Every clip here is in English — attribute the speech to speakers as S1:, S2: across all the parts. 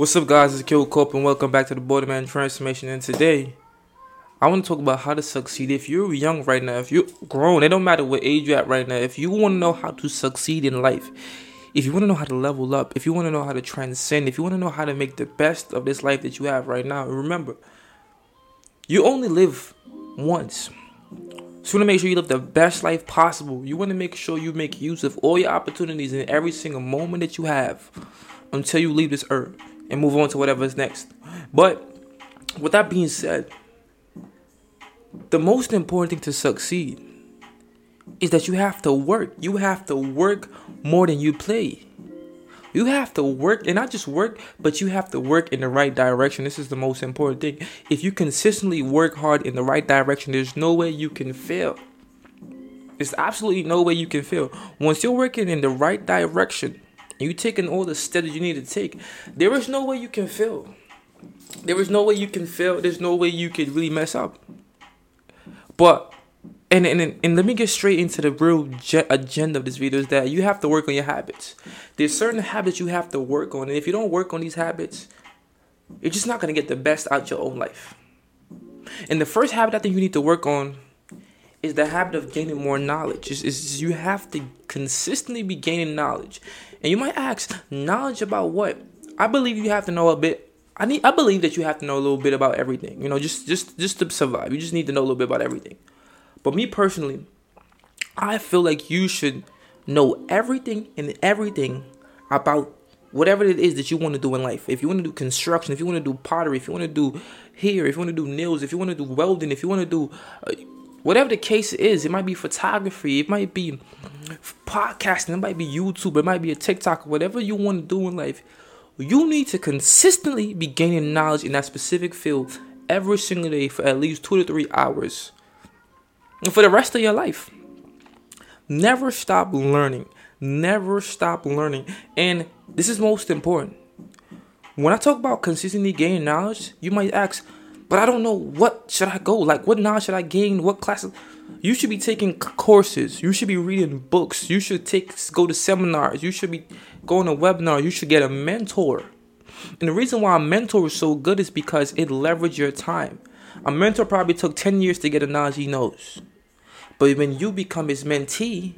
S1: What's up, guys? It's Kill Cope, and welcome back to the Boy To Man Transformation. And today, I want to talk about how to succeed. If you're young right now, if you're grown, it don't matter what age you're at right now. If you want to know how to succeed in life, if you want to know how to level up, if you want to know how to transcend, if you want to know how to make the best of this life that you have right now, remember, you only live once. So you want to make sure you live the best life possible. You want to make sure you make use of all your opportunities in every single moment that you have until you leave this earth and move on to whatever's next. But with that being said, the most important thing to succeed is that you have to work. You have to work more than you play. You have to work, and not just work, but you have to work in the right direction. This is the most important thing. If you consistently work hard in the right direction, there's no way you can fail. There's absolutely no way you can fail. Once you're working in the right direction, you taking all the steps you need to take, there is no way you can fail. There is no way you can fail. There's no way you could really mess up. But and and and let me get straight into the real je- agenda of this video is that you have to work on your habits. There's certain habits you have to work on, and if you don't work on these habits, you're just not gonna get the best out your own life. And the first habit I think you need to work on is the habit of gaining more knowledge. Is you have to consistently be gaining knowledge. And you might ask, knowledge about what? I believe you have to know a bit. I need. I believe that you have to know a little bit about everything. You know, just just just to survive. You just need to know a little bit about everything. But me personally, I feel like you should know everything and everything about whatever it is that you want to do in life. If you want to do construction, if you want to do pottery, if you want to do here, if you want to do nails, if you want to do welding, if you want to do uh, whatever the case is, it might be photography, it might be podcasting, it might be YouTube, it might be a TikTok, whatever you want to do in life, you need to consistently be gaining knowledge in that specific field every single day for at least two to three hours. And for the rest of your life. Never stop learning. Never stop learning. And this is most important. When I talk about consistently gaining knowledge, you might ask, but I don't know what should I go? Like what knowledge should I gain? What classes? You should be taking courses. You should be reading books. You should take go to seminars. You should be going to webinars. You should get a mentor. And the reason why a mentor is so good is because it leverages your time. A mentor probably took 10 years to get the knowledge he knows. But when you become his mentee,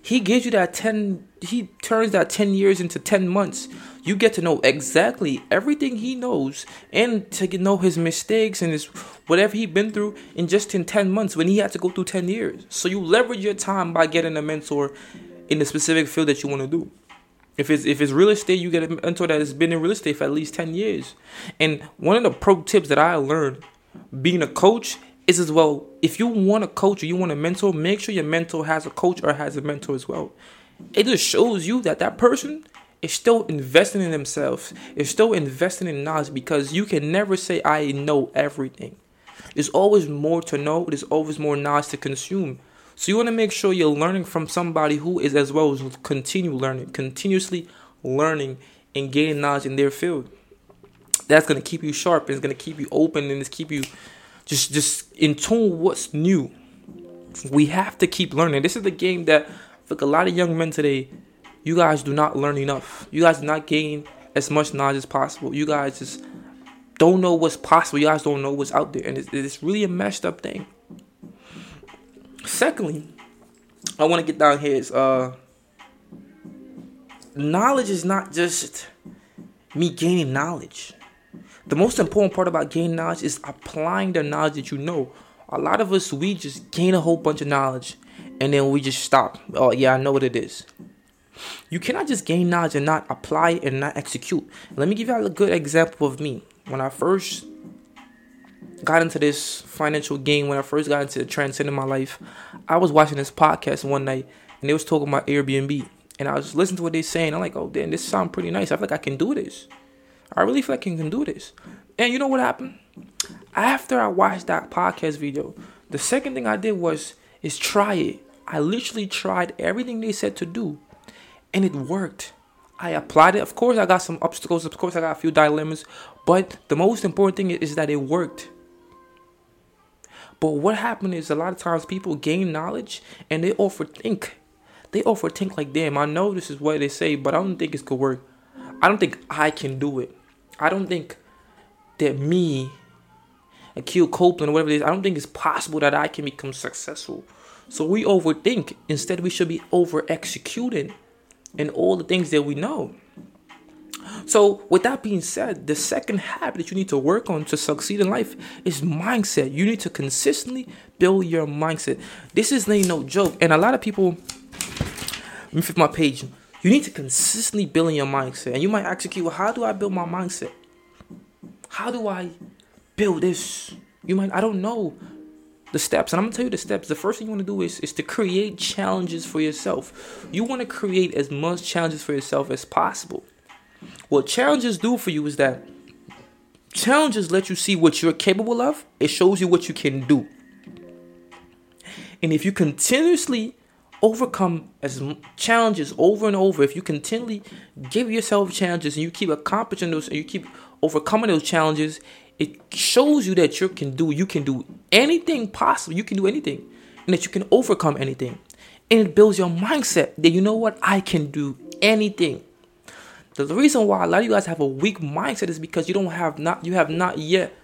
S1: he gives you that 10 he turns that 10 years into 10 months. You get to know exactly everything he knows and to know his mistakes and his whatever he been through in just in 10 months when he had to go through 10 years. So you leverage your time by getting a mentor in the specific field that you want to do. If it's if it's real estate, you get a mentor that has been in real estate for at least 10 years. And one of the pro tips that I learned being a coach is as well if you want a coach or you want a mentor make sure your mentor has a coach or has a mentor as well it just shows you that that person is still investing in themselves is still investing in knowledge because you can never say i know everything there's always more to know there's always more knowledge to consume so you want to make sure you're learning from somebody who is as well as continue learning continuously learning and gaining knowledge in their field that's to keep you sharp and it's to keep you open and it's keep you just just in tune with what's new. We have to keep learning. This is the game that for a lot of young men today, you guys do not learn enough. You guys do not gain as much knowledge as possible. You guys just don't know what's possible. You guys don't know what's out there, and it's, it's really a messed up thing. Secondly, I want to get down here is uh, knowledge is not just me gaining knowledge. The most important part about gaining knowledge is applying the knowledge that you know. A lot of us, we just gain a whole bunch of knowledge and then we just stop. Oh, yeah, I know what it is. You cannot just gain knowledge and not apply and not execute. Let me give you a good example of me. When I first got into this financial game, when I first got into transcending my life, I was watching this podcast one night and they was talking about Airbnb. And I was listening to what they saying. I'm like, oh damn, this sounds pretty nice. I feel like I can do this. I really feel like I can do this. And you know what happened? After I watched that podcast video, the second thing I did was is try it. I literally tried everything they said to do, and it worked. I applied it. Of course, I got some obstacles. Of course, I got a few dilemmas. But the most important thing is that it worked. But what happened is a lot of times people gain knowledge and they overthink. They overthink like, damn, I know this is what they say, but I don't think it's gonna work. I don't think I can do it. I don't think that me, Akil Copeland, whatever it is, I don't think it's possible that I can become successful. So we overthink. Instead, we should be over executing in all the things that we know. So, with that being said, the second habit that you need to work on to succeed in life is mindset. You need to consistently build your mindset. This is no joke. And a lot of people, let me flip my page. You need to consistently build your mindset. And you might ask, well, how do I build my mindset? How do I build this? You might, I don't know the steps. And I'm gonna tell you the steps. The first thing you wanna do is, is to create challenges for yourself. You wanna create as much challenges for yourself as possible. What challenges do for you is that challenges let you see what you're capable of, it shows you what you can do. And if you continuously overcome as challenges over and over, if you continually give yourself challenges and you keep accomplishing those and you keep overcoming those challenges, it shows you that you can do you can do anything possible. You can do anything. And that you can overcome anything. And it builds your mindset that you know what I can do anything. The reason why a lot of you guys have a weak mindset is because you don't have not you have not yet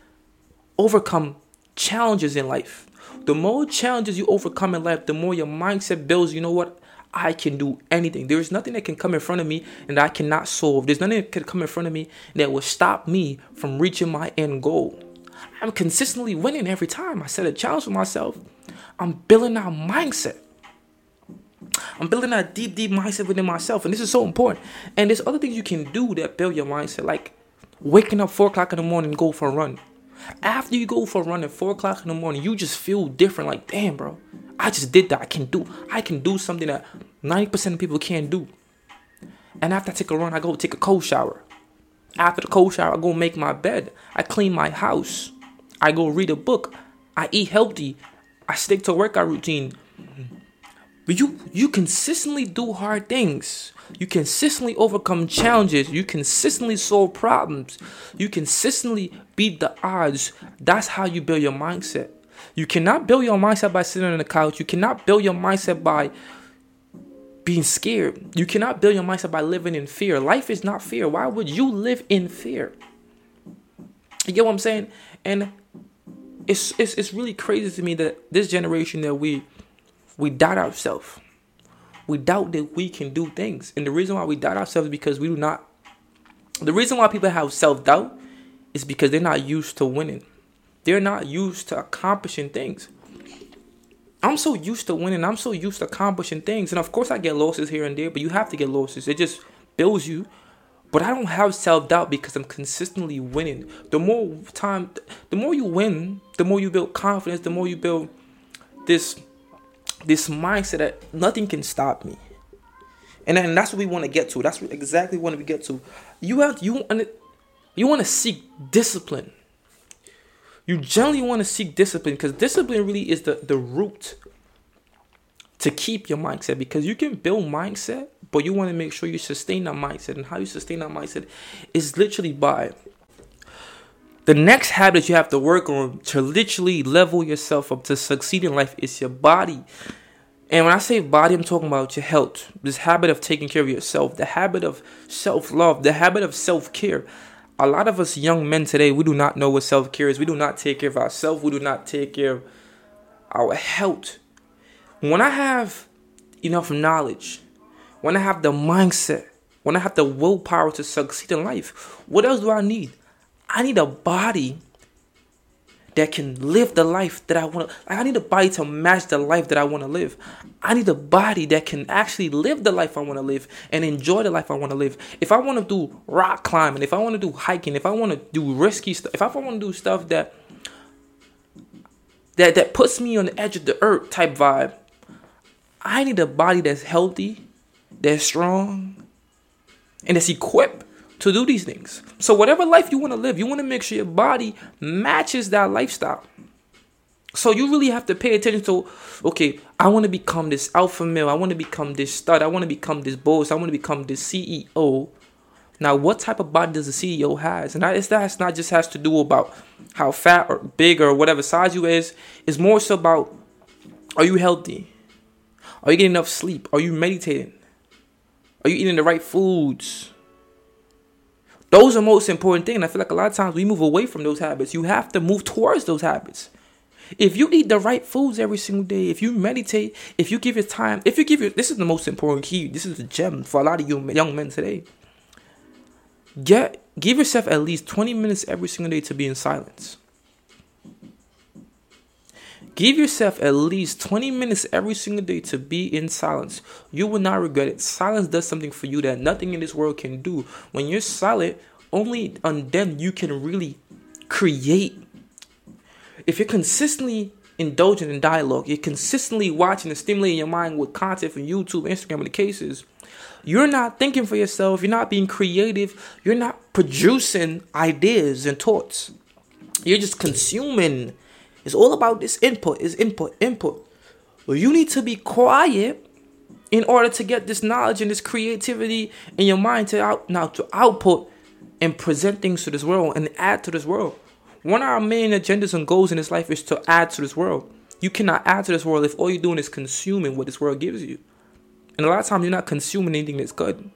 S1: overcome challenges in life. The more challenges you overcome in life, the more your mindset builds. You know what? I can do anything. There is nothing that can come in front of me and I cannot solve. There's nothing that can come in front of me that will stop me from reaching my end goal. I'm consistently winning every time I set a challenge for myself. I'm building that mindset. I'm building that deep, deep mindset within myself, and this is so important. And there's other things you can do that build your mindset, like waking up four o'clock in the morning and go for a run. After you go for a run at four o'clock in the morning, you just feel different. Like, damn, bro, I just did that. I can do. I can do something that ninety percent of people can't do. And after I take a run, I go take a cold shower. After the cold shower, I go make my bed. I clean my house. I go read a book. I eat healthy. I stick to a workout routine. But you you consistently do hard things. You consistently overcome challenges. You consistently solve problems. You consistently beat the odds. That's how you build your mindset. You cannot build your mindset by sitting on the couch. You cannot build your mindset by being scared. You cannot build your mindset by living in fear. Life is not fear. Why would you live in fear? You get what I'm saying? And it's it's, it's really crazy to me that this generation that we we doubt ourselves. We doubt that we can do things. And the reason why we doubt ourselves is because we do not. The reason why people have self doubt is because they're not used to winning. They're not used to accomplishing things. I'm so used to winning. I'm so used to accomplishing things. And of course, I get losses here and there, but you have to get losses. It just builds you. But I don't have self doubt because I'm consistently winning. The more time, the more you win, the more you build confidence, the more you build this this mindset that nothing can stop me. And then that's what we want to get to. That's exactly what we get to. You have you want you want to seek discipline. You generally want to seek discipline because discipline really is the, the root to keep your mindset because you can build mindset, but you want to make sure you sustain that mindset. And how you sustain that mindset is literally by the next habit you have to work on to literally level yourself up to succeed in life is your body. And when I say body, I'm talking about your health. This habit of taking care of yourself, the habit of self love, the habit of self care. A lot of us young men today, we do not know what self care is. We do not take care of ourselves. We do not take care of our health. When I have enough knowledge, when I have the mindset, when I have the willpower to succeed in life, what else do I need? I need a body that can live the life that I want to. I need a body to match the life that I want to live. I need a body that can actually live the life I want to live and enjoy the life I want to live. If I want to do rock climbing, if I want to do hiking, if I want to do risky stuff, if I want to do stuff that that that puts me on the edge of the earth type vibe, I need a body that's healthy, that's strong, and that's equipped to do these things. So whatever life you want to live, you want to make sure your body matches that lifestyle. So you really have to pay attention to okay, I want to become this alpha male, I want to become this stud, I want to become this boss, I want to become this CEO. Now, what type of body does a CEO has? And that that's not just has to do about how fat or big or whatever size you is. It's more so about are you healthy? Are you getting enough sleep? Are you meditating? Are you eating the right foods? Those are the most important things. And I feel like a lot of times we move away from those habits. You have to move towards those habits. If you eat the right foods every single day, if you meditate, if you give your time, if you give your this is the most important key. This is the gem for a lot of you young men today. Get give yourself at least 20 minutes every single day to be in silence. Give yourself at least 20 minutes every single day to be in silence. You will not regret it. Silence does something for you that nothing in this world can do. When you're silent, only on then you can really create if you're consistently indulging in dialogue, you're consistently watching and stimulating your mind with content from YouTube, Instagram, and the cases, you're not thinking for yourself, you're not being creative, you're not producing ideas and thoughts. You're just consuming. It's all about this input, is input, input. Well, you need to be quiet in order to get this knowledge and this creativity in your mind to out now to output and present things to this world and add to this world. One of our main agendas and goals in this life is to add to this world. You cannot add to this world if all you're doing is consuming what this world gives you. And a lot of times you're not consuming anything that's good.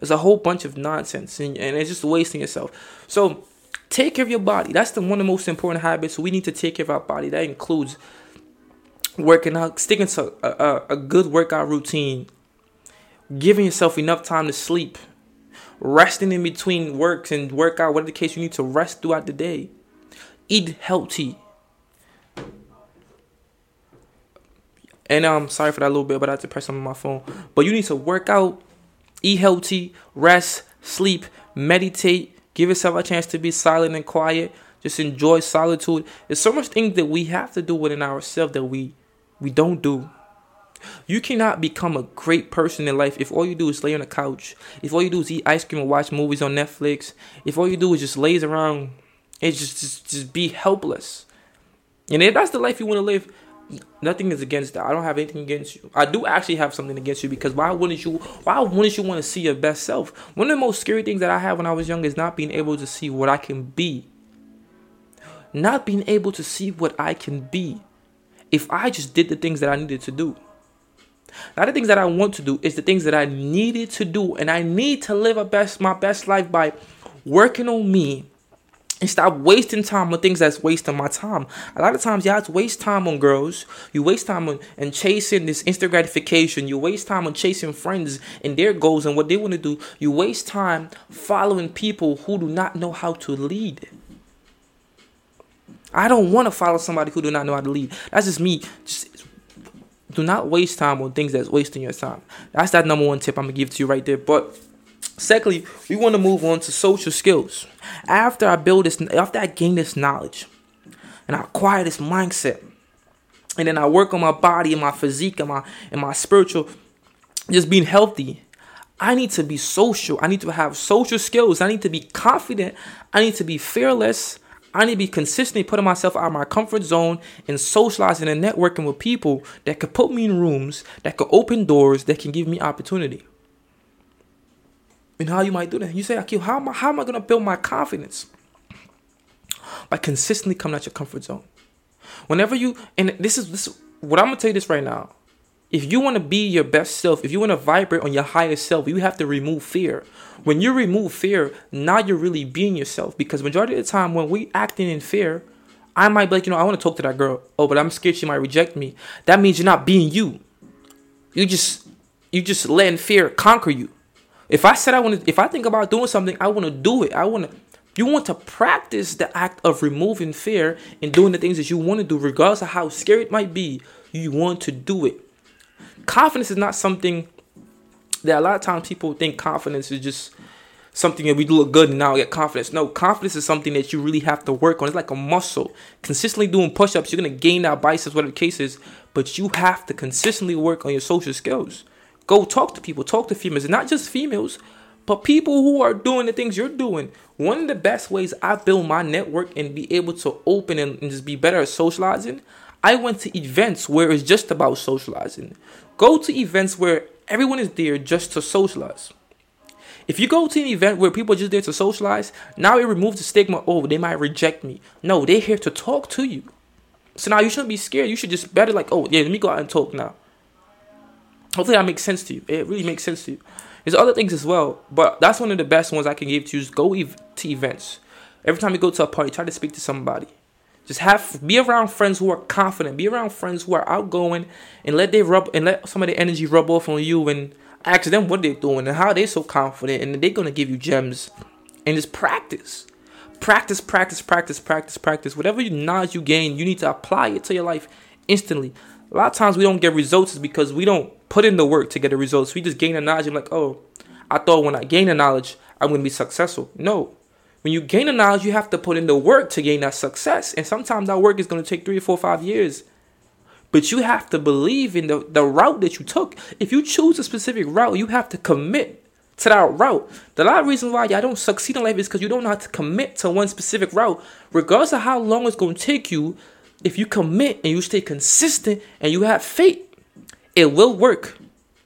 S1: It's a whole bunch of nonsense and, and it's just wasting yourself. So take care of your body. That's the one of the most important habits. We need to take care of our body. That includes working out, sticking to a, a, a good workout routine, giving yourself enough time to sleep, resting in between works and workout, whatever the case, you need to rest throughout the day. Eat healthy. And I'm um, sorry for that little bit, but I had to press on my phone. But you need to work out, eat healthy, rest, sleep, meditate, give yourself a chance to be silent and quiet. Just enjoy solitude. There's so much things that we have to do within ourselves that we we don't do. You cannot become a great person in life if all you do is lay on the couch. If all you do is eat ice cream and watch movies on Netflix. If all you do is just laze around and just just, just be helpless. And if that's the life you want to live, nothing is against that. I don't have anything against you. I do actually have something against you because why wouldn't you why wouldn't you want to see your best self? One of the most scary things that I had when I was young is not being able to see what I can be. Not being able to see what I can be if I just did the things that I needed to do. Not the things that I want to do, is the things that I needed to do. And I need to live a best my best life by working on me and stop wasting time on things that's wasting my time. A lot of times, to waste time on girls. You waste time on and chasing this instant gratification. You waste time on chasing friends and their goals and what they want to do. You waste time following people who do not know how to lead. I don't want to follow somebody who do not know how to lead. That's just me. Just do not waste time on things that's wasting your time. That's that number one tip I'm gonna give to you right there. But secondly, we want to move on to social skills. After I build this, after I gain this knowledge, and I acquire this mindset, and then I work on my body and my physique and my and my spiritual, just being healthy. I need to be social. I need to have social skills. I need to be confident. I need to be fearless. I need to be consistently putting myself out of my comfort zone and socializing and networking with people that could put me in rooms, that could open doors, that can give me opportunity. And how you might do that? You say, Akil, how am I, how am I going to build my confidence? By consistently coming out your comfort zone. Whenever you, and this is this, what I'm going to tell you this right now. If you want to be your best self, if you want to vibrate on your highest self, you have to remove fear. When you remove fear, now you're really being yourself. Because majority of the time, when we acting in fear, I might be like, you know, I want to talk to that girl. Oh, but I'm scared she might reject me. That means you're not being you. You just you just letting fear conquer you. If I said I want to, if I think about doing something, I want to do it. I want to. You want to practice the act of removing fear and doing the things that you want to do, regardless of how scary it might be. You want to do it confidence is not something that a lot of times people think confidence is just something that we do look good and now get confidence. No, confidence is something that you really have to work on. It's like a muscle. Consistently doing push ups, you're going to gain that biceps, whatever the case is, but you have to consistently work on your social skills. Go talk to people, talk to females, and not just females, but people who are doing the things you're doing. One of the best ways I build my network and be able to open and, and just be better at socializing, I went to events where it's just about socializing. Go to events where everyone is there just to socialize. If you go to an event where people are just there to socialize, now it removes the stigma. Oh, they might reject me. No, they're here to talk to you. So now you shouldn't be scared. You should just better like, oh yeah, let me go out and talk now. Hopefully that makes sense to you. It really makes sense to you. There's other things as well, but that's one of the best ones I can give to you. Is go ev- to events. Every time you go to a party, try to speak to somebody. Just have be around friends who are confident. Be around friends who are outgoing, and let they rub and let some of the energy rub off on you. And ask them what they're doing and how they're so confident, and they're gonna give you gems. And just practice, practice, practice, practice, practice, practice. Whatever knowledge you gain, you need to apply it to your life instantly. A lot of times we don't get results because we don't put in the work to get the results. We just gain the knowledge and like, oh, I thought when I gain the knowledge, I'm gonna be successful. No. When you gain the knowledge, you have to put in the work to gain that success. And sometimes that work is gonna take three, four, five years. But you have to believe in the, the route that you took. If you choose a specific route, you have to commit to that route. The lot of reasons why y'all don't succeed in life is because you don't know how to commit to one specific route. Regardless of how long it's gonna take you, if you commit and you stay consistent and you have faith, it will work.